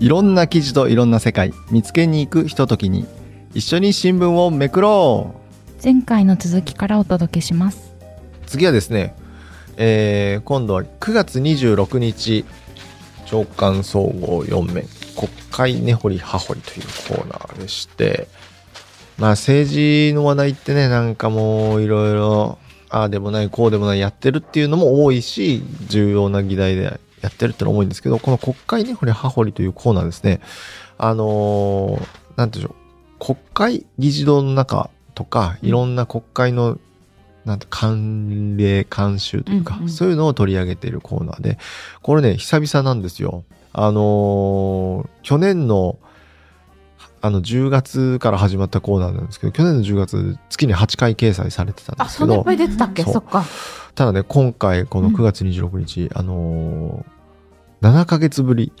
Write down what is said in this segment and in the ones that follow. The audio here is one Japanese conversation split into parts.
いろんな記事といろんな世界見つけに行くひとときに一緒に新聞をめくろう。前回の続きからお届けします。次はですね、えー今度は9月26日長官総合4面国会根掘り葉掘りというコーナーでしてまあ政治の話題ってねなんかもういろいろああでもないこうでもないやってるっていうのも多いし重要な議題でやってるってのも多いんですけどこの国会根掘り葉掘りというコーナーですね。あのーなんていうんでしょう。国会議事堂の中とかいろんな国会のなんて慣例慣習というか、うんうん。そういうのを取り上げているコーナーでこれね久々なんですよ。あのー去年のあの10月から始まったコーナーなんですけど去年の10月月に8回掲載されてたんですけど。あそんないっぱい出てたっけ？そっか。ただね今回この9月26日、あのー7ヶ月ぶり。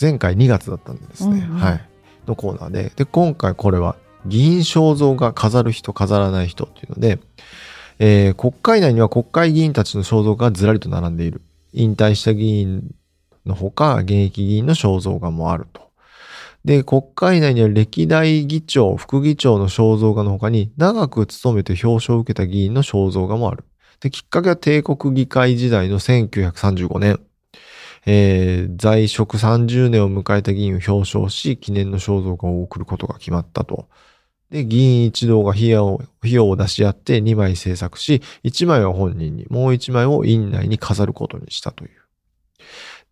前回2月だったんですね、うんうん。はい。のコーナーで。で今回これは議員肖像が飾る人飾らない人っていうので、えー国会内には国会議員たちの肖像がずらりと並んでいる。引退した議員のほか現役議員の肖像画もあるとで国会内には歴代議長副議長の肖像画のほかに長く務めて表彰を受けた議員の肖像画もあるできっかけは帝国議会時代の1935年えー在職30年を迎えた議員を表彰し、記念の肖像画を贈ることが決まったと。で、議員一同が費用を費用を出し合って2枚制作し、1枚は本人に、もう1枚を院内に飾ることにしたという。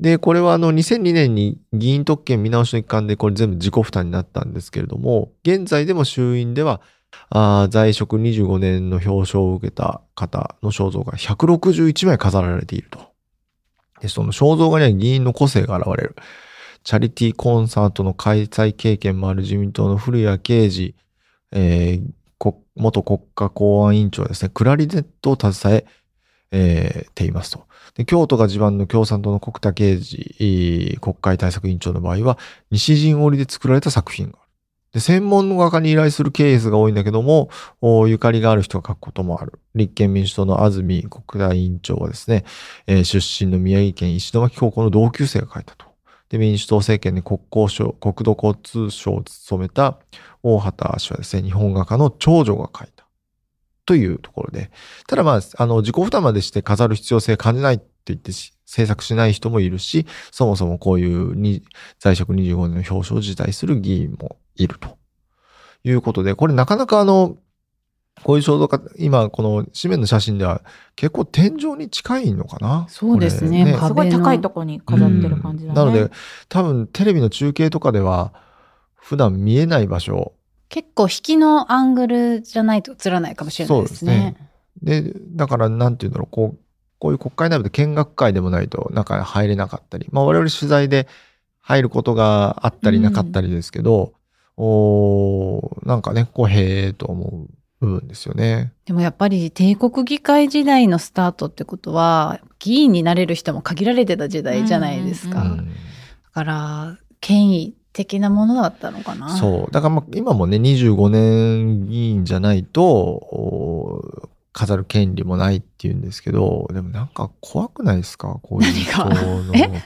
で、これはあの2002年に議員特権見直しの一環でこれ全部自己負担になったんですけれども、現在でも衆院ではあ在職25年の表彰を受けた方の肖像が161枚飾られていると。で、その肖像画には議員の個性が現れる。チャリティーコンサートの開催経験もある自民党の古谷啓二、えー元国家公安委員長ですね、クラリネットを携ええーていますと。で京都が地盤の共産党の国田啓二国会対策委員長の場合は、西陣織で作られた作品がある。で、専門の画家に依頼するケースが多いんだけども、ゆかりがある人が書くこともある。立憲民主党の安住国大委員長はですね、えー出身の宮城県石巻高校の同級生が書いたと。で、民主党政権で国交省、国土交通省を務めた大畑氏はですね、日本画家の長女が書いた。というところで。ただまあ、あの、自己負担までして飾る必要性感じないって言ってし制作しない人もいるし、そもそもこういうに在職25年の表彰を辞退する議員もいるということで、これなかなかあの、こういう肖像画、今この紙面の写真では結構天井に近いのかな？そうですね。これ壁すごい高いとこに飾ってる感じだね、なので、多分テレビの中継とかでは普段見えない場所結構引きのアングルじゃないと映らないかもしれないですね。で、だからなんていうんだろう、こう、こういう国会内部で見学会でもないと中に入れなかったり、まあ我々取材で入ることがあったりなかったりですけど、おーなんかね、こう、へえと思う部分ですよね。でもやっぱり帝国議会時代のスタートってことは議員になれる人も限られてた時代じゃないですか。うんうんだから権威的なものだったのかな。そう。だからまあ今もね、25年議員じゃないと、お飾る権利もないっていうんですけど、でもなんか怖くないですか？こういう人何の。え？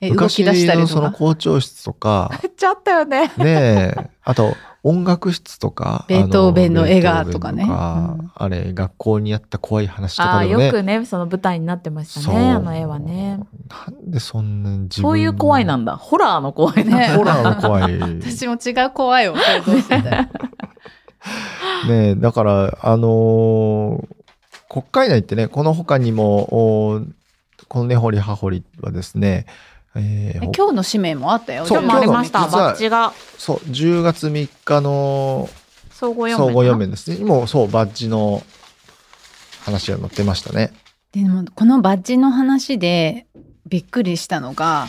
昔き出したりの。その校長室とか、めっちゃあったよね。ねえ、あと音楽室とか、ベートーベンの絵があのとかねベートーベンとかあれ、学校にあった怖い話とかああ。よくね、その舞台になってましたね、あの絵はね。なんでそんな自分そういう怖いなんだ。ホラーの怖い。ねホラーの怖い。私も違う怖いを想像してた。ねえだから、あのー国会内ってね、この他にも、おこの根掘り葉掘りはですね、えーえ今日の紙面もあったよ。今日もありました。バッジが。そう、10月3日の総合読総合め。読面ですね。今、そう、バッジの話が載ってましたね。でもこのバッジの話でびっくりしたのが、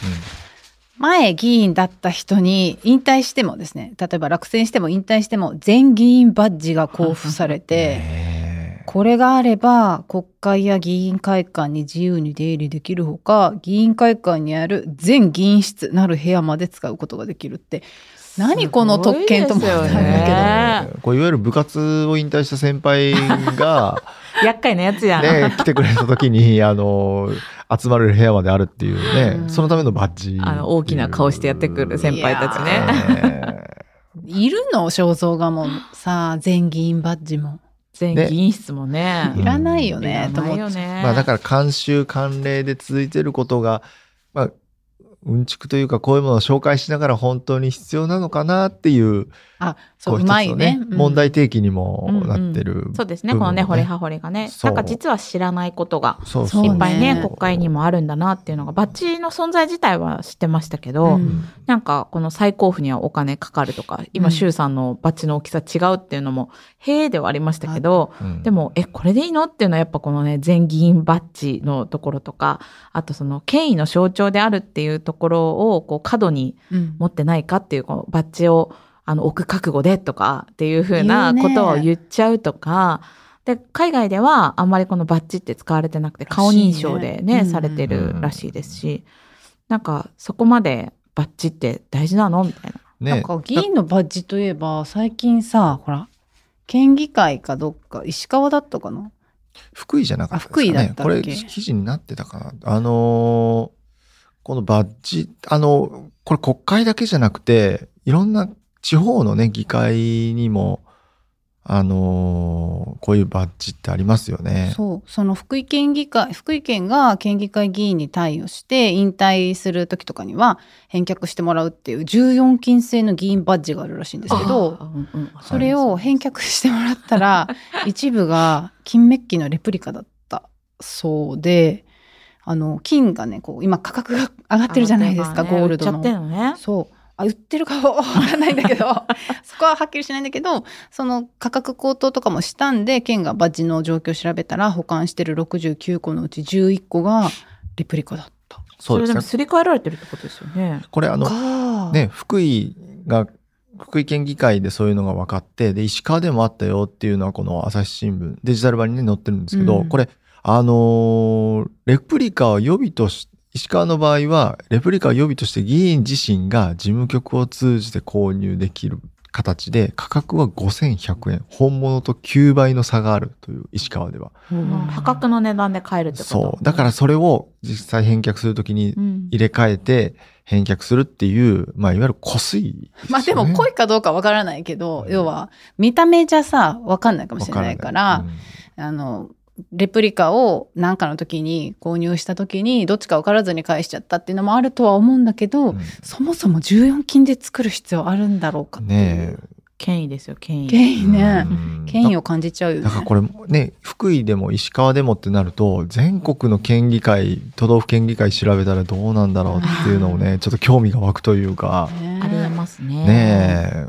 前議員だった人に引退してもですね例えば落選しても引退しても全議員バッジが交付されてねこれがあれば国会や議員会館に自由に出入りできるほか議員会館にある全議員室なる部屋まで使うことができるって何この特権と思ったんだけど、ね。えこういわゆる部活を引退した先輩が 厄介なやつやん。ね、来てくれた時に、あの、集まれる部屋まであるっていうね、うんそのためのバッジ。あの大きな顔してやってくる先輩たちねね。いるの肖像画もさ、全議員バッジも。全議員室もね。うんいらないよね、と思っちゃうよね。まあだから慣習慣例で続いてることが、まあ、うんちくというかこういうものを紹介しながら本当に必要なのかなっていう、あ、そう、こうまいね。うん。問題提起にもなってる、そうですね。このね、部分も掘り葉掘りがね。なんか実は知らないことがいっぱいね、ね。国会にもあるんだなっていうのが、バッジの存在自体は知ってましたけど、うん。なんかこの再交付にはお金かかるとか、今、うん。周さんのバッジの大きさ違うっていうのも、へーではありましたけど、うん。でも、え、これでいいのっていうのはやっぱこのね、全議員バッジのところとか、あとその権威の象徴であるっていうところを、こう、過度にうん。持ってないかっていう、このバッジを、あの、置く覚悟でとかっていうふうなことを言っちゃうとか、で、海外ではあんまりこのバッジって使われてなくて、顔認証でね、ね。うんされてるらしいですし、なんかそこまでバッジって大事なのみたいな。ね。なんか議員のバッジといえば、最近さ、ほら、県議会かどっか、石川だったかな？福井じゃなかったですかあ福井だね。ったっけ？これ記事になってたかな。あのーこのバッジ、あの、これ国会だけじゃなくて、いろんな地方のね、議会にも、あのーこういうバッジってありますよね。そう、その福井県議会、福井県が県議会議員に対応して引退する時とかには返却してもらうっていう14金製の議員バッジがあるらしいんですけど、あうんうん。それを返却してもらったら、一部が金メッキのレプリカだったそうで、あの、金がね、こう、今価格が上がってるじゃないですか、あねゴールドの。そう。あ、売ってるか わかんないんだけど、そこははっきりしないんだけど、その価格高騰とかもしたんで、県がバッジの状況を調べたら、保管してる69個のうち11個がレプリカだった。そうですね。それでもすり替えられてるってことですよね。これあの、かね、福井が、福井県議会でそういうのが分かって、で、石川でもあったよっていうのはこの朝日新聞、デジタル版にね、載ってるんですけど、うんこれ、あのーレプリカを予備とし、石川の場合は、レプリカを予備として議員自身が事務局を通じて購入できる形で、価格は5100円。本物と9倍の差があるという石川では。破格の値段で買えるってこと？そう。だからそれを実際返却するときにうん、入れ替えて返却するっていう、まあ、いわゆるこすい、まあでも濃いかどうかわからないけど、要は見た目じゃさ、わかんないかもしれないから、あの、レプリカを何かの時に購入した時にどっちか分からずに返しちゃったっていうのもあるとは思うんだけど、うんそもそも14金で作る必要あるんだろうかっていう。ね権威ですよ、権威。え。権威ね。うん権威を感じちゃうよねだ。からこれね、福井でも石川でもってなると、全国の県議会、都道府県議会調べたらどうなんだろうっていうのをね、ちょっと興味が湧くというか、ねありえますね。ねえ。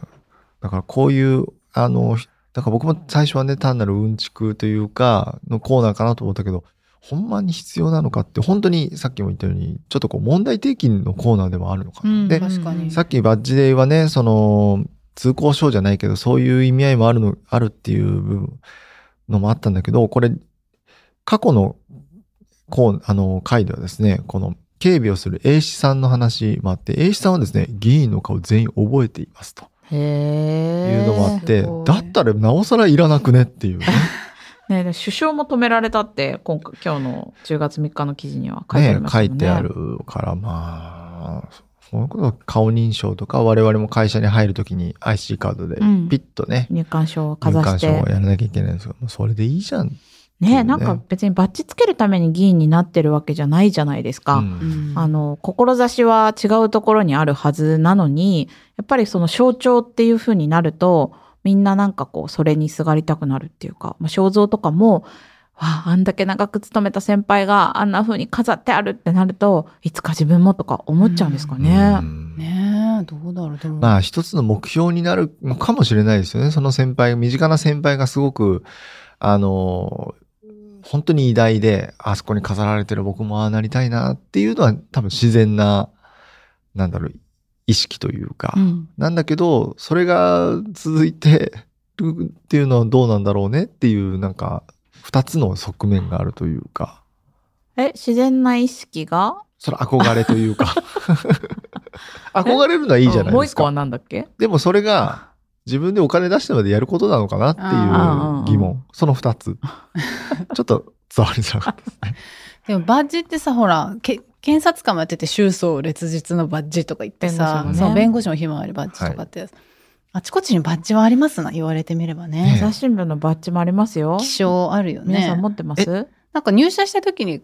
だからこういう、あの、だから僕も最初はね、単なるうんちくというか、のコーナーかなと思ったけど、ほんまに必要なのかって、本当にさっきも言ったように、ちょっとこう問題提起のコーナーでもあるのかな。うんで、さっきバッジデーはね、その、通行証じゃないけど、そういう意味合いもあるの、あるっていう部分のもあったんだけど、これ、過去の、こう、あの、回ではですね、この、警備をする A 氏さんの話もあって、A 氏さんはですね、議員の顔全員覚えていますとへいえ。うのもあってだったらなおさらいらなくねっていうね。ねで首相も止められたって、今回、今日の10月3日の記事には書いてありねね。書いてあるから、まあ、そういうこと顔認証とか、我々も会社に入るときに IC カードでうんピッとね、入館証をかざして入館。証をやらなきゃいけないんですけど、もうそれでいいじゃん。ねなんか別にバッジつけるために議員になってるわけじゃないじゃないですか。うんあの、志は違うところにあるはずなのに、やっぱりその象徴っていう風になると、みんななんかこう、それにすがりたくなるっていうか、まあ、肖像とかも、わあ、あんだけ長く勤めた先輩があんな風に飾ってあるってなると、いつか自分もとか思っちゃうんですかね。うんねえ、どうだろう。でも、まあ一つの目標になるのかもしれないですよね。その先輩、身近な先輩がすごく、あの、本当に偉大で、あそこに飾られてる僕もああなりたいなっていうのは多分自然な、なんだろう、意識というか、うん。なんだけど、それが続いてるっていうのはどうなんだろうねっていう、なんか、二つの側面があるというか、え、自然な意識が？それ憧れというか、憧れるのはいいじゃないですか。もう一個は。何だっけ？でもそれが、自分でお金出してまでやることなのかなっていう疑問。その二つ。ちょっと伝わりづらかったですね。でもバッジってさ、ほら、け検察官もやってて、収葬劣実のバッジとか言ってさ、弁護士もねそう、弁護士もひまわりバッジとかって、あちこちにバッジはありますな、言われてみればね。ね朝日新聞のバッジもありますよ。気象あるよね皆さん持。ってます？なんか入社した時に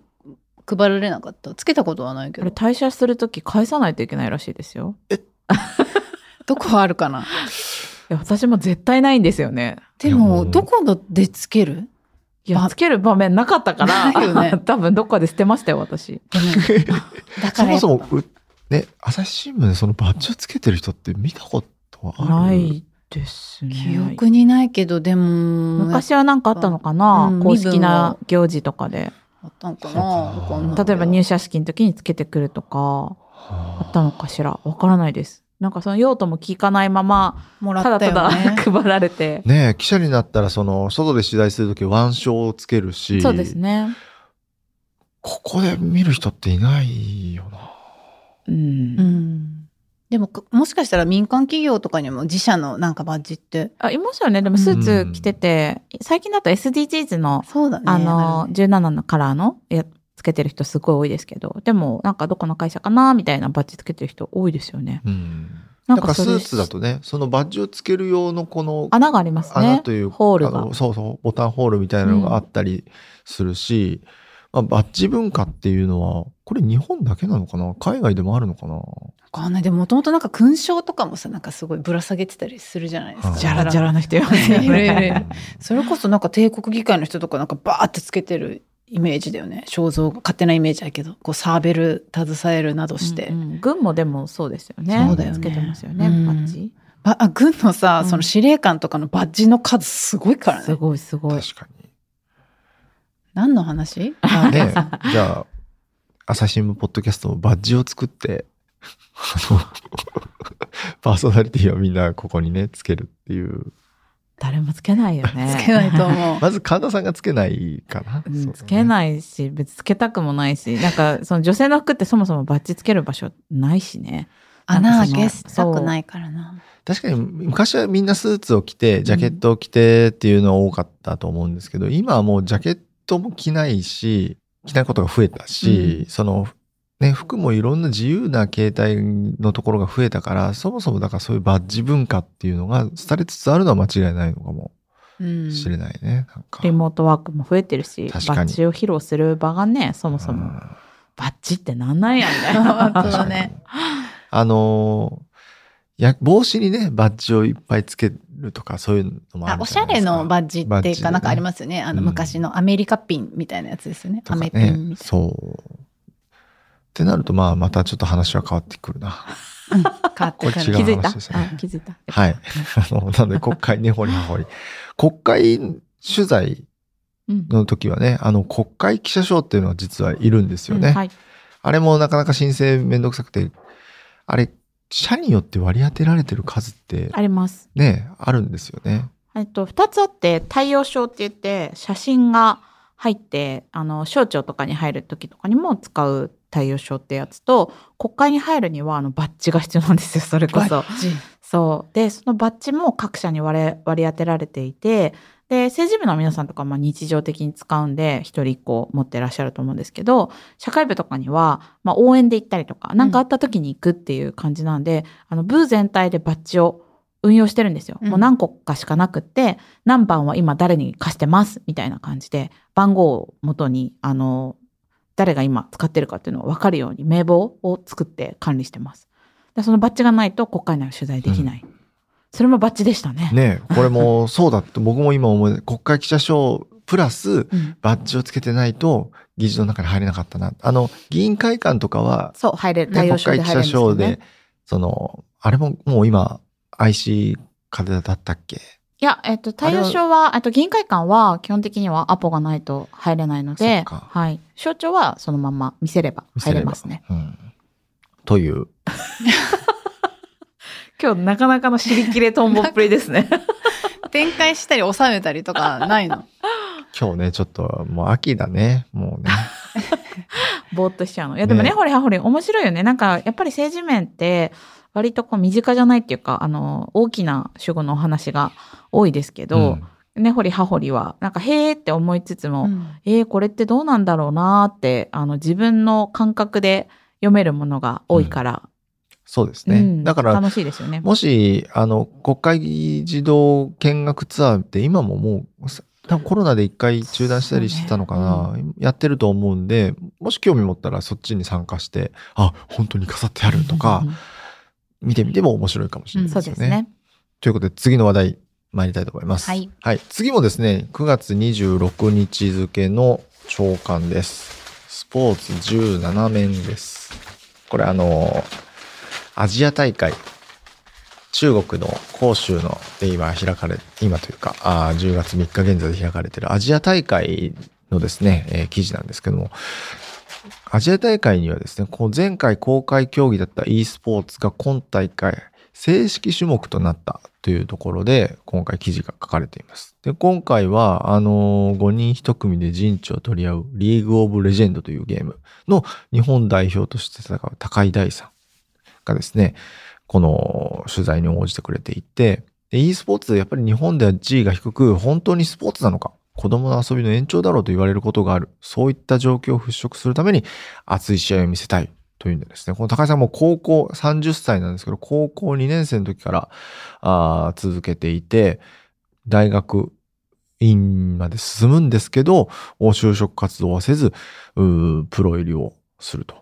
配られなかった？つけたことはないけど。退社するとき返さないといけないらしいですよ。どこあるかな？いや、私も絶対ないんですよね。でも、どこでつける？いや、ば。つける場面なかったから、ね。多分どっかで捨てましたよ、私。だからそもそも、うね、朝日新聞でそのバッジをつけてる人って見たことはある？ないですね。記憶にないけど、でも、昔は何かあったのかな、うん。公式な行事とかで。あったんかな？例えば入社式の時につけてくるとか、あったのかしら？わからないです。なんかその用途も聞かないまま、もらったただただ。配られて。ねえ、記者になったら、その、外で取材するとき腕章をつけるし、そうですね。ここで見る人っていないよな。うん。うん。でも、もしかしたら民間企業とかにも自社のなんかバッジって。あ、いますよね。でもスーツ着てて、最近だと SDGs の、そうだね。あの、るね17のカラーのやつけてる人すごい多いですけど、でもなんかどこの会社かなみたいなバッジつけてる人多いですよね。うん。ななんんかスーツだとね、そのバッジをつける用のこの穴がありますね。穴というホールが。そうそう、ボタンホールみたいなのがあったりするし、まあ、バッジ文化っていうのは、これ日本だけなのかな？海外でもあるのかな？わかんない。でも、もともとなんか勲章とかもさ、なんかすごいぶら下げてたりするじゃないですか。はいジャラジャラな人よね。るそれこそなんか帝国議会の人とかなんかバーってつけてるイメージだよね。肖像が勝手なイメージだけど、こうサーベル携えるなどして。うんうん軍もでもそうですよね。そうだよねつけてますよね、うんバッジ。ばあ軍のさ、うんその司令官とかのバッジの数すごいからすね。ごいすごい。確かに。何の話？ねじゃあ、朝日新聞ポッドキャストもバッジを作って、あの、パーソナリティをみんなここにね、つけるっていう。誰もつけないよね。つけないと思う。まず神田さんがつけないかな。うんつけないし、別につけたくもないし、なんか、その女性の服ってそもそもバッジつける場所ないしね。穴開けしたくないからな。確かに昔はみんなスーツを着て、ジャケットを着てっていうのは多かったと思うんですけど、今はもうジャケットも着ないし、着ないことが増えたし、その、ね、服もいろんな自由な形態のところが増えたから、そもそもだからそういうバッジ文化っていうのが廃れつつあるのは間違いないのかもうんしれないね。なんか。リモートワークも増えてるし、バッジを披露する場がね、そもそも、うんバッジってなんなんやみたいな。本当ね。あのーや、帽子にね、バッジをいっぱいつけるとか、そういうのもああ、るおしゃれのバッジっていうか、なんかありすますよね。あの、うん昔のアメリカピンみたいなやつですよね。とかアメピンねみ。たいそう。ってなると、まあ、またちょっと話は変わってくるな。な。変わってくこれ違る。気づいた、話ですねあ気づいた。はい。あの、なので、国会根掘り葉掘り。国会取材うん。の時はね、あの、国会記者証っていうのが実はいるんですよね。うんはい。あれもなかなか申請めんどくさくて、あれ、社によって割り当てられてる数って、あります。ね、あるんですよね。えっと、二つあって、対応証って言って、写真が入って、あの、省庁とかに入る時とかにも使う対応証ってやつと、国会に入るには、あの、バッジが必要なんですよ、それこそ。そう。で、そのバッジも各社に割れ割り当てられていて、で、政治部の皆さんとか、まあ日常的に使うんで、一人一個持ってらっしゃると思うんですけど、社会部とかには、まあ応援で行ったりとか、なんかあった時に行くっていう感じなんで、あの、部全体でバッジを運用してるんですよ。うんもう何個かしかなくって、何番は今誰に貸してます、みたいな感じで、番号を元に、あの、誰が今使ってるかっていうのが分かるように名簿を作って管理してます。でそのバッジがないと国会内を取材できない。それもバッジでしたね。ねこれもそうだって僕も今思い、国会記者証プラスうんバッジをつけてないと議事の中に入れなかったな。あの、議員会館とかは、そう、入れる。ね、国会記者証でその、あれももう今、IC 風だったっけ？いや、えっと、対応証は、えっと、議員会館は基本的にはアポがないと入れないので、はい。省庁はそのまま見せれば入れますね。。うん。という。今日なかなかの尻切れトンボっぷりですね。展開したり収めたりとかないの？今日ね、ちょっともう秋だね。もうね。ぼーっとしちゃうの。いや、でもね、ねほりはほり面白いよね。なんか、やっぱり政治面って、割とこう身近じゃないっていうか、あの、大きな主語のお話が多いですけど、根掘り葉掘りは、なんか、へーって思いつつも、うん。えー、これってどうなんだろうなーって、あの、自分の感覚で読めるものが多いから、そうですね。うん。だから、楽しいですよね。もし、あの、国会議事堂見学ツアーって今ももう、さ多分コロナで一回中断したりしてたのかな、やってると思うんで、もし興味持ったらそっちに参加して、あ、本当に飾ってあるとかうん、見てみても面白いかもしれないそうでよね。ですすね。ということで次の話題参りたいと思います。はい。次もですね、9月26日付の朝刊です。スポーツ17面です。これあの、アジア大会、中国の広州ので今開かれ、今というか、あー10月3日現在で開かれているアジア大会のですね、えー記事なんですけども、アジア大会にはですね、こう前回公開競技だった e スポーツが今大会正式種目となったというところで、今回記事が書かれています。で、今回は、あのー5人1組で陣地を取り合うリーグオブレジェンドというゲームの日本代表として戦う高井大さんがですね、この取材に応じてくれていて、で e スポーツやっぱり日本では地位が低く、本当にスポーツなのか、子供の遊びの延長だろうと言われることがある。そういった状況を払拭するために熱い試合を見せたいというんでですね、この高井さんも高校30歳なんですけど、高校2年生の時からあ続けていて、大学院まで進むんですけど、就職活動はせず、プロ入りをすると。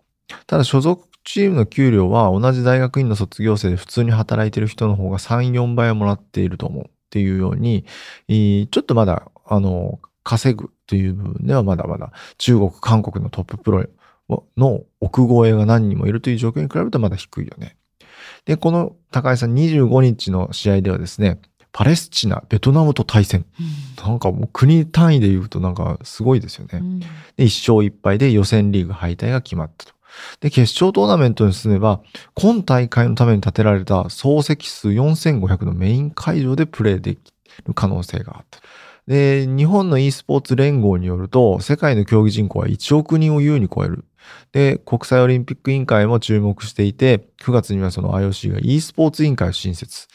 ただ所属チームの給料は同じ大学院の卒業生で普通に働いてる人の方が3、4倍もらっていると思うっていうように、ちょっとまだ、あの、稼ぐという部分ではまだまだ中国、韓国のトッププロの奥越えが何人もいるという状況に比べるとまだ低いよね。で、この高井さん25日の試合ではですね、パレスチナ、ベトナムと対戦。なんかもう国単位で言うとなんかすごいですよね。うんで、1勝1敗で予選リーグ敗退が決まったと。で、決勝トーナメントに進めば、今大会のために建てられた総席数4500のメイン会場でプレーできる可能性があった。で、日本の e スポーツ連合によると、世界の競技人口は1億人を優に超える。で、国際オリンピック委員会も注目していて、9月にはその IOC が e スポーツ委員会を新設。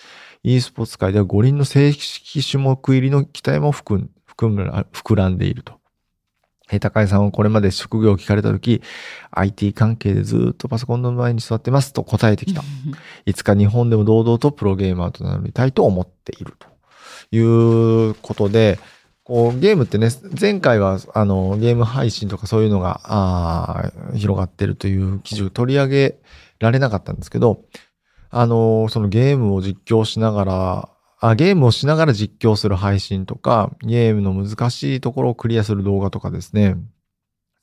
e スポーツ界では五輪の正式種目入りの期待も含む膨らんでいると。えー高井さんはこれまで職業を聞かれたとき、IT 関係でずっとパソコンの前に座ってますと答えてきた。いつか日本でも堂々とプロゲーマーとなりたいと思っているということで、こうゲームってね、前回はあのゲーム配信とかそういうのがあ広がってるという記事を取り上げられなかったんですけど、あの、そのゲームを実況しながら、あゲームをしながら実況する配信とか、ゲームの難しいところをクリアする動画とかですね、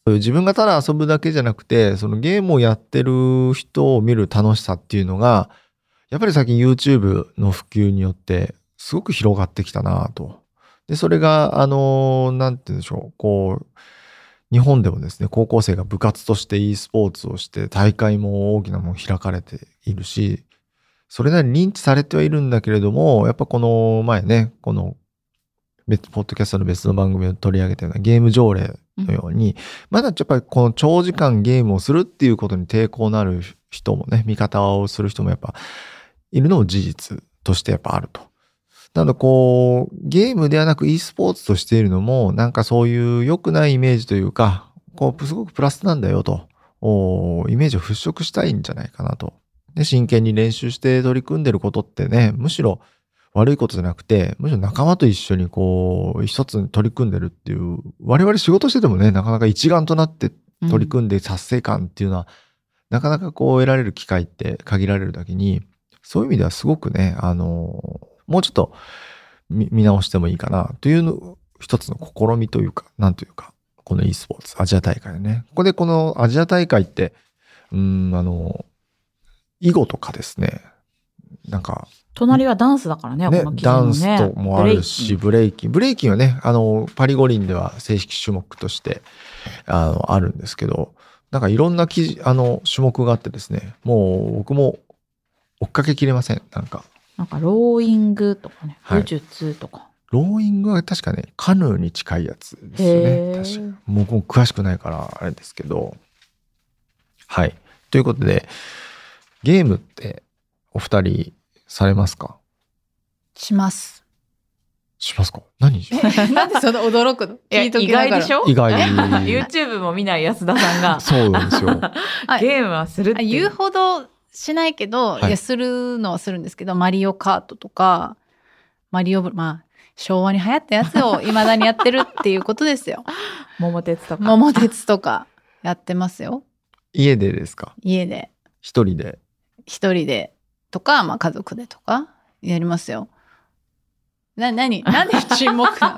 そういう自分がただ遊ぶだけじゃなくて、そのゲームをやってる人を見る楽しさっていうのが、やっぱり最近 YouTube の普及によって、すごく広がってきたなと。で、それが、あの、なんて言うんでしょう、こう、日本でもですね、高校生が部活として e スポーツをして、大会も大きなもの開かれているし、それなりに認知されてはいるんだけれども、やっぱこの前ね、この、ポッドキャストの別の番組を取り上げたようなゲーム条例のように、まだやっぱりこの長時間ゲームをするっていうことに抵抗のある人もね、見方をする人もやっぱいるのも事実としてやっぱあると。なのこう、ゲームではなく e スポーツとしているのも、なんかそういう良くないイメージというか、こう、すごくプラスなんだよと、イメージを払拭したいんじゃないかなと。で、真剣に練習して取り組んでることってね、むしろ悪いことじゃなくて、むしろ仲間と一緒にこう、一つに取り組んでるっていう、我々仕事しててもね、なかなか一丸となって取り組んで達成感っていうのは、なかなかこう得られる機会って限られるだけに、そういう意味ではすごくね、あの、もうちょっと見見直してもいいかなというの、一つの試みというか、なんというか、この e スポーツ、アジア大会でね。ここでこのアジア大会って、うん、あの、囲碁とかですね、なんか、隣はダンスだからね、ねこの記事ダン。スともあるし、ブレイキン。ブレイキンはね、あの、パリ五輪では正式種目として、あの、あるんですけど、なんかいろんな記事、あの、種目があってですね、もう僕も追っかけきれません。なんか、なんかローイングとかね、はい武術とか。ローイングは確かね、カヌーに近いやつですよへね。ー確かも詳しくないから、あれですけど。はい。ということで、ゲームってお二人されますか？します。しますか？何なんでその驚くの？いや聞いとき意ながら外でしょ？意外 YouTube も見ない安田さんがそうなんですよ。あ ゲームはするって言うほどしないけど、はいい、やするのはするんですけどマリオカートとかマリオブまあ昭和に流行ったやつを 未だにやってるっていうことですよ。桃鉄とか桃鉄とかやってますよ家でですか？家で一人で？一人でとか、まあ、家族でとかやりますよ。な、なになんで沈黙な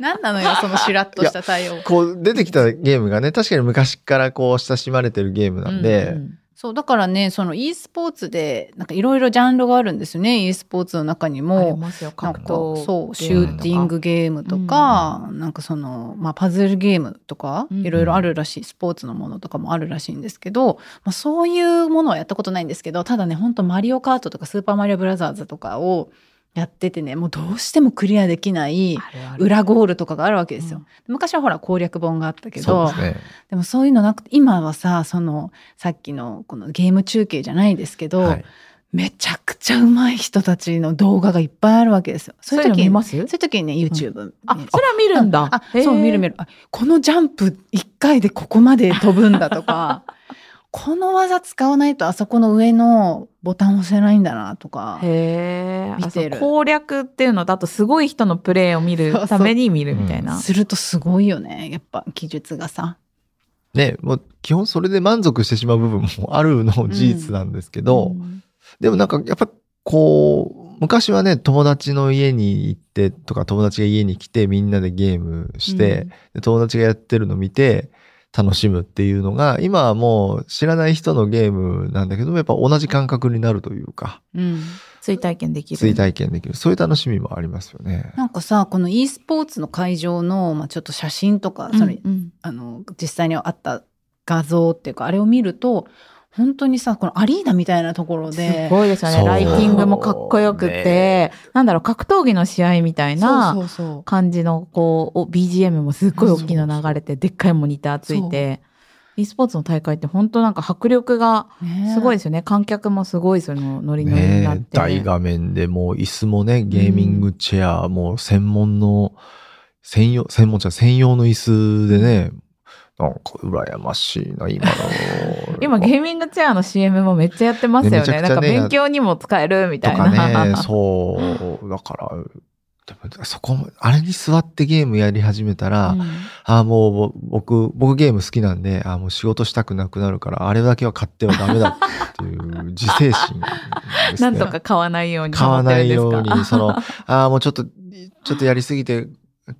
の？なんなのよ、そのしらっとした対応。こう出てきたゲームがね、確かに昔からこう親しまれてるゲームなんで、うんそう、だからね、その e スポーツで、なんかいろいろジャンルがあるんですよね、e スポーツの中にうんありも。ますよなんか格闘そう、シューティングゲームとか、なんかその、まあ、パズルゲームとか、うん。いろいろあるらしい、スポーツのものとかもあるらしいんですけど、まあ、そういうものはやったことないんですけど、ただね、本当マリオカートとかスーパーマリオブラザーズとかをやっててね、もうどうしてもクリアできない裏ゴールとかがあるわけですよ。うん昔はほら攻略本があったけどですね。でもそういうのなくて今はさそのさっきのこのゲーム中継じゃないですけど、はい。めちゃくちゃ上手い人たちの動画がいっぱいあるわけですよ。そういう時にそういうの見ます？そういう時にね YouTube、あそれは見るんだあそう見る見るるあこのジャンプ1回でここまで飛ぶんだとか この技使わないとあそこの上のボタン押せないんだなとかへえ。見てる。攻略っていうのだとすごい人のプレイを見るために見るみたいな。するとすごいよねやっぱ技術がさ。ね、もう基本それで満足してしまう部分もあるのも事実なんですけど、うん。でもなんかやっぱこう、昔はね、友達の家に行ってとか友達が家に来てみんなでゲームして、うん。で友達がやってるの見て楽しむっていうのが、今はもう知らない人のゲームなんだけども、やっぱ同じ感覚になるというか、うん追体験できる追体験できる。そういう楽しみもありますよね。なんかさこの e スポーツの会場の、まあ、ちょっと写真とか、それあの実際にあった画像っていうかあれを見ると本当にさこのアリーナみたいなところですごいですよね。ライティングもかっこよくて、なんだろう格闘技の試合みたいな感じのこうお BGM もすっごい大きいの流れてでっかいモニターついて e スポーツの大会って本当なんか迫力がすごいですよね。観客もすごいそのノリノリになっねて、大画面でもう椅子もね、ゲーミングチェア、もう専門の、専用、専門じゃ専用の椅子でね、なんか羨ましいな、今の。今ゲーミングチェアの CM もめっちゃやってますよねねねなんか勉強にも使えるみたといなかね、そう。だから、そこも、あれに座ってゲームやり始めたら、うんああ、もうぼ僕、僕ゲーム好きなんで、ああ、もう仕事したくなくなるから、あれだけは買ってはダメだっていう自制心ね。なんとか買わないように買わないように、その、ああ、もうちょっと、ちょっとやりすぎて、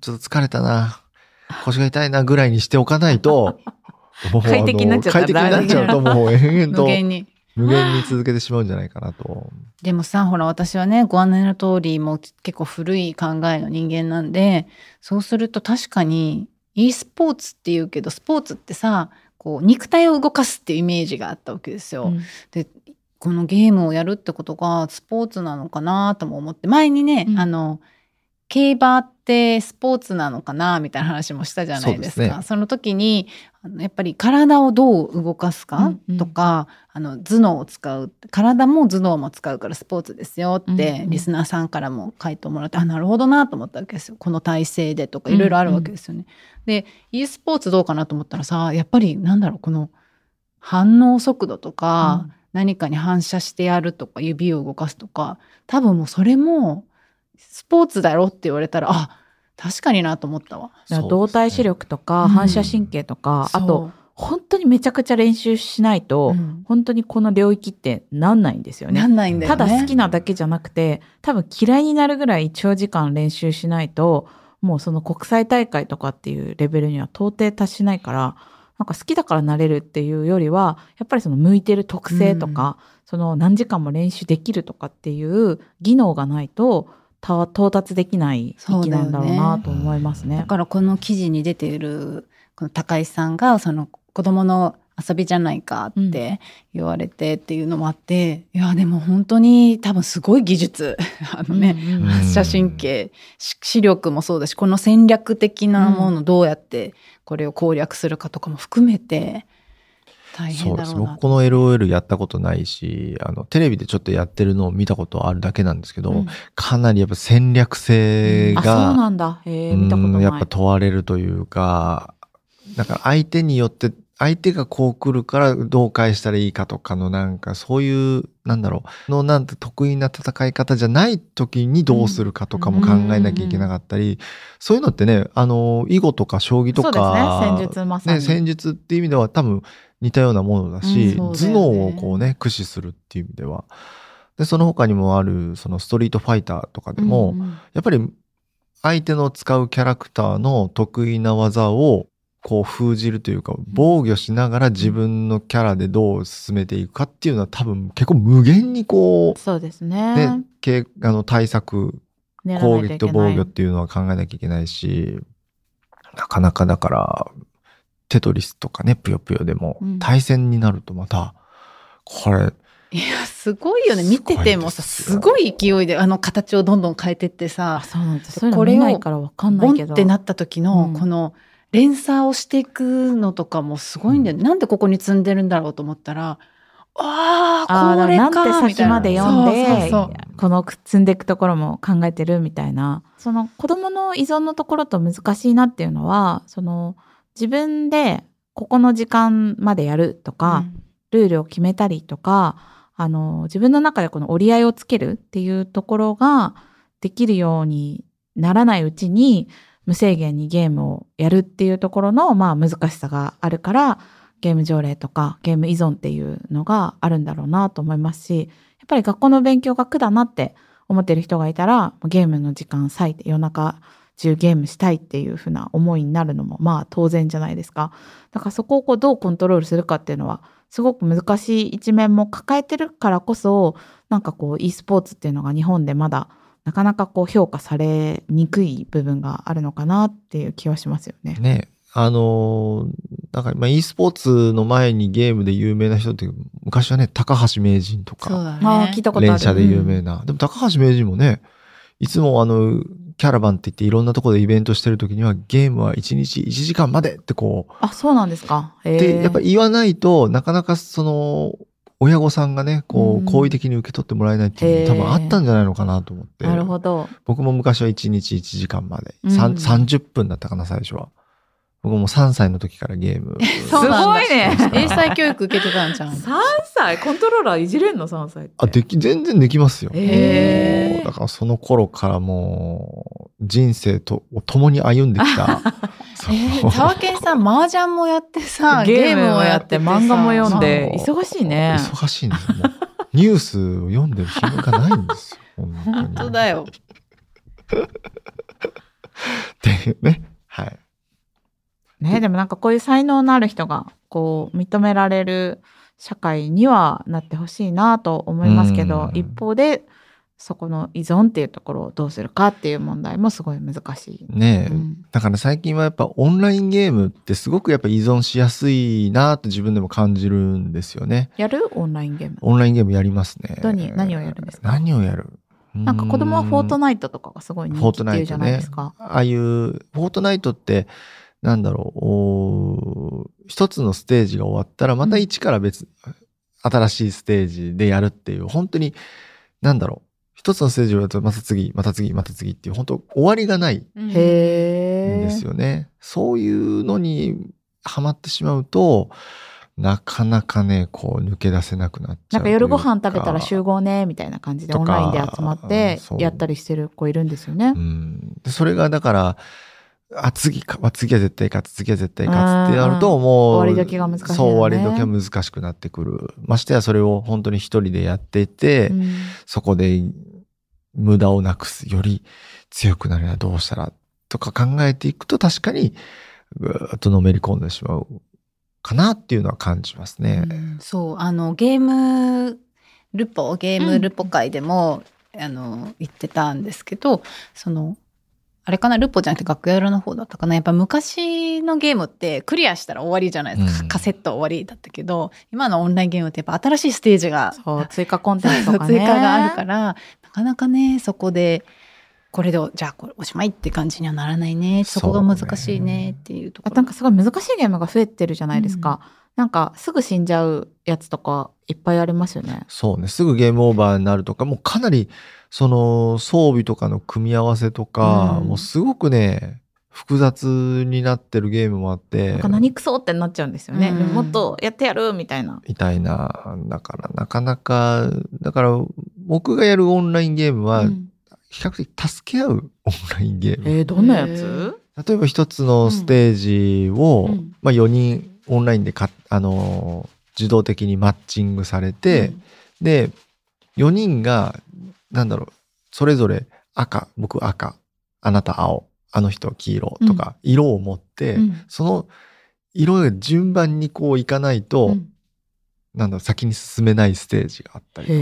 ちょっと疲れたな、腰が痛いなぐらいにしておかないと、もう快適になっちゃったら快適になっちゃうと、もう延々無と限に。無限に続けてしまうんじゃないかなと。でもさほら私はねご案内の通りもう結構古い考えの人間なんでそうすると確かに e スポーツっていうけどスポーツってさこう肉体を動かすっていうイメージがあったわけですよ。うん。でこのゲームをやるってことがスポーツなのかなとも思って。前にね、うん。あの競馬ってスポーツなのかなみたいな話もしたじゃないですか。そね。の時にあのやっぱり体をどう動かすかうんうん。とか、あの頭脳を使う体も頭脳も使うからスポーツですよって、うんうんリスナーさんからも回答もらってあなるほどなと思ったわけですよ。この体勢でとかいろいろあるわけですよね。で e スポーツどうかなと思ったらさやっぱりなんだろうこの反応速度とか、うん。何かに反射してやるとか指を動かすとか多分もうそれもスポーツだろって言われたらあ確かになと思ったわ。動体視力とかうん反射神経とか、あと本当にめちゃくちゃ練習しないと、うん本当にこの領域ってなんないんですよね。なんないんだよね。ただ好きなだけじゃなくて多分嫌いになるぐらい長時間練習しないともうその国際大会とかっていうレベルには到底達しないからなんか好きだからなれるっていうよりはやっぱりその向いてる特性とか、その何時間も練習できるとかっていう技能がないとた到達できない域なんだろうなと思いますね。だ。からこの記事に出ているこの高井さんがその子供の遊びじゃないかって言われてっていうのもあって、いやでも本当に多分すごい技術。あのね、うん射神経し視力もそうだしこの戦略的なものをどうやってこれを攻略するかとかも含めてうです。変だろうな僕この LOL やったことないし、あの、テレビでちょっとやってるのを見たことあるだけなんですけど、うんかなりやっぱ戦略性あ、そうが、なんだ。見たことない。うんやっぱ問われるというか、だから相手によって、相手がこう来るからどう返したらいいかとかのなんかそういう、なんだろう、のなんて得意な戦い方じゃない時にどうするかとかも考えなきゃいけなかったり、そういうのってね、あの、囲碁とか将棋とそうですね。か、戦術まさに。ね、戦術っていう意味では多分似たようなものだし、うんね脳をこうね、駆使するっていう意味では。で、その他にもある、そのストリートファイターとかでも、うんうんやっぱり相手の使うキャラクターの得意な技をこう封じるというか防御しながら自分のキャラでどう進めていくかっていうのは多分結構無限にこそうですう、ね。ね、けあの対策攻撃と防御っていうのは考えなきゃいけないしなかなかだからテトリスとかねぷよぷよでもうん対戦になるとまたこれいや、すごいよね。見ててもさ、すごい勢いであの形をどんどん変えてってさあ、、そうなんです。これを見ないからわかんなボ。ンってなった時の、うんこの連鎖をしていくのとかもすごいんだよね。なんでここに積んでるんだろうと思ったら、ああ、これかなんて先まで読んでこの積んでいくところも考えてるみたいな。その子供の依存のところと難しいなっていうのはその自分でここの時間までやるとか、ルールを決めたりとかあの自分の中でこの折り合いをつけるっていうところができるようにならないうちに無制限にゲームをやるっていうところの、まあ、難しさがあるからゲーム条例とかゲーム依存っていうのがあるんだろうなと思いますしやっぱり学校の勉強が苦だなって思ってる人がいたらゲームの時間割いて夜中中ゲームしたいっていうふうな思いになるのもまあ当然じゃないですか。だからそこをこうどうコントロールするかっていうのはすごく難しい一面も抱えてるからこそなんかこう e スポーツっていうのが日本でまだなかなかこう評価されにくい部分があるのかなっていう気はしますよね。ね、あのーなんか、まあ、e スポーツの前にゲームで有名な人って、昔はね、高橋名人とか、そうだね。ああ聞いたこと。連射で有名な。でも高橋名人もね、いつもあの、キャラバンって言っていろんなところでイベントしてる時には、ゲームは1日1時間までってこう、あそうなんですか。へーで、やっぱり言わないとなかなかその、親御さんがね、こう好意的に受け取ってもらえないっていうのも多分あったんじゃないのかなと思って。なるほど。僕も昔は1日1時間まで。うん30分だったかな、最初は。僕も3歳の時からゲーム。すごいね英才教育受けてたんじゃん。3歳コントローラーいじれんの？3歳って。あ、でき、全然できますよ。へーだからその頃からもう、人生と、を共に歩んできた。えー、沢健さん、麻雀もやってさ、ゲームをやって漫画も読んで忙しいね。忙しいんですよ。ニュースを読んでる暇がないんですよ。本当に本当だよ。っていうね。はい。ねでもなんかこういう才能のある人がこう認められる社会にはなってほしいなと思いますけどうん一方でそこの依存っていうところをどうするかっていう問題もすごい難しい。ねえ、うんだから最近はやっぱオンラインゲームってすごくやっぱ依存しやすいなと自分でも感じるんですよね。やる？オンラインゲーム。オンラインゲームやりますね。何何をやるんですか？何をやる？なんか子供はフォートイナイトとかがすごい人フォートナイト気っていうじゃないねですか。。ああいう、フォートナイトって、なんだろう、一つのステージが終わったら、また一から別、新しいステージでやるっていう、本当に、なんだろう、一つのステージをやると、また次、また次、また次っていう、本当終わりがないん。ですよね。そういうのにハマってしまうと、なかなかね、こう抜け出せなくなっちゃうんなか夜ご飯食べたら集合ねみたいな感じでオンラインで集まってやったりしてる子いるんですよねう。ん。でそれがだから、あ、次か、あ次は絶対勝つ、次は絶対勝つってなると、うんもう、終わり時が難しいよねそう、終わり時が難しくなってくる。ましてやそれを本当に一人でやっていて、うんそこで無駄をなくす、より強くなるにはどうしたら、とか考えていくと確かに、ぐーっとのめり込んでしまうかなっていうのは感じますね。そう、あの、ゲームルポ、ゲームルポ会でも、あの、言ってたんですけど、その、あれかな、ルポじゃなくて楽屋裏の方だったかな？やっぱ昔のゲームってクリアしたら終わりじゃないですか。うんカセット終わりだったけど、今のオンラインゲームってやっぱ新しいステージが、そう追加コンテンツとかね。追加があるから、なかなかね、そこで、これで、じゃあこれおしまいって感じにはならないね。そこが難しいねっていうところ。あなんかすごい難しいゲームが増えてるじゃないですか。なんかすぐ死んじゃうやつとかいっぱいありますよね。そうね、すぐゲームオーバーになるとか、もうかなり、その装備とかの組み合わせとか、うん。もうすごくね、複雑になってるゲームもあって、なんか何クソってなっちゃうんですよね。うん。でももっとやってやるみたいな。みたいな、だからなかなか、だから僕がやるオンラインゲームは、うん。比較的助け合う オンラインゲーム。えー、どんなやへつ例えば一つのステージを、うん。まあ4人オンラインでか、あのー自動的にマッチングされて、で、4人が、なんだろう、それぞれ赤、僕赤、あなた青、あの人黄色。とか、色を持って、うん。その色が順番にこういかないと、うん。なんだろう、先に進めないステージがあったりとか。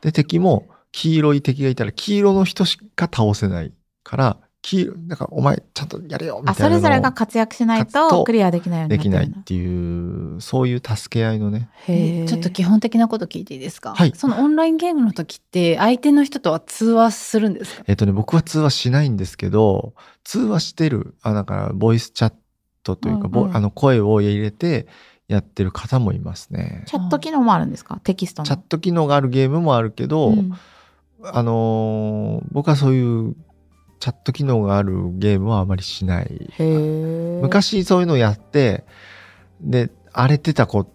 で、敵も黄色い敵がいたら黄色の人しか倒せないから、黄色、だからお前ちゃんとやれよみあ、たいなそれぞれが活躍しないととクリアできないようになできないっていう、そういう助け合いのね。ちょっと基本的なこと聞いていいですか、はい。そのオンラインゲームの時って相手の人とは通話するんですか？えっとね、僕は通話しないんですけど、通話してる、あ、だから、ボイスチャットというか、ぼうんうん。あの、声を入れてやってる方もいますね。チャット機能もあるんですか？テキストの。チャット機能があるゲームもあるけど、うん。あのー僕はそういうチャット機能があるゲームはあまりしない。昔そういうのをやって、で、荒れてた子、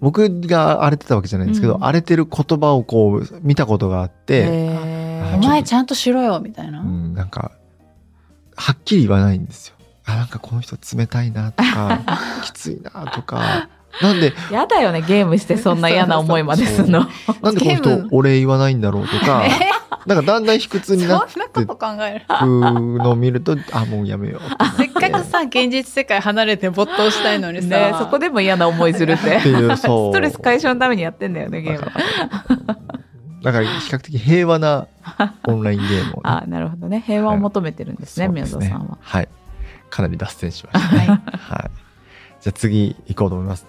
僕が荒れてたわけじゃないんですけど、うん荒れてる言葉をこう見たことがあって、お前ちゃんとしろよみたいな、うん、なんか、はっきり言わないんですよ。あ、なんかこの人冷たいなとか、きついなとか、なんで、やだよね、ゲームしてそんな嫌な思いまでするの。なんでこの人お礼言わないんだろうとか、なんかだんだん卑屈そんなになってこと考えるくのを見ると、あ、もうやめよう。せっかくさ現実世界離れて没頭したいのにさ、ねそこでも嫌な思いするって。っていう、そう。ストレス解消のためにやってんだよね、ゲーム。だから比較的平和なオンラインゲームを、ね。あなるほどね。平和を求めてるんですね、そう宮沢さんは。はい。かなり脱線しましたね。はい。じゃあ次行こうと思います。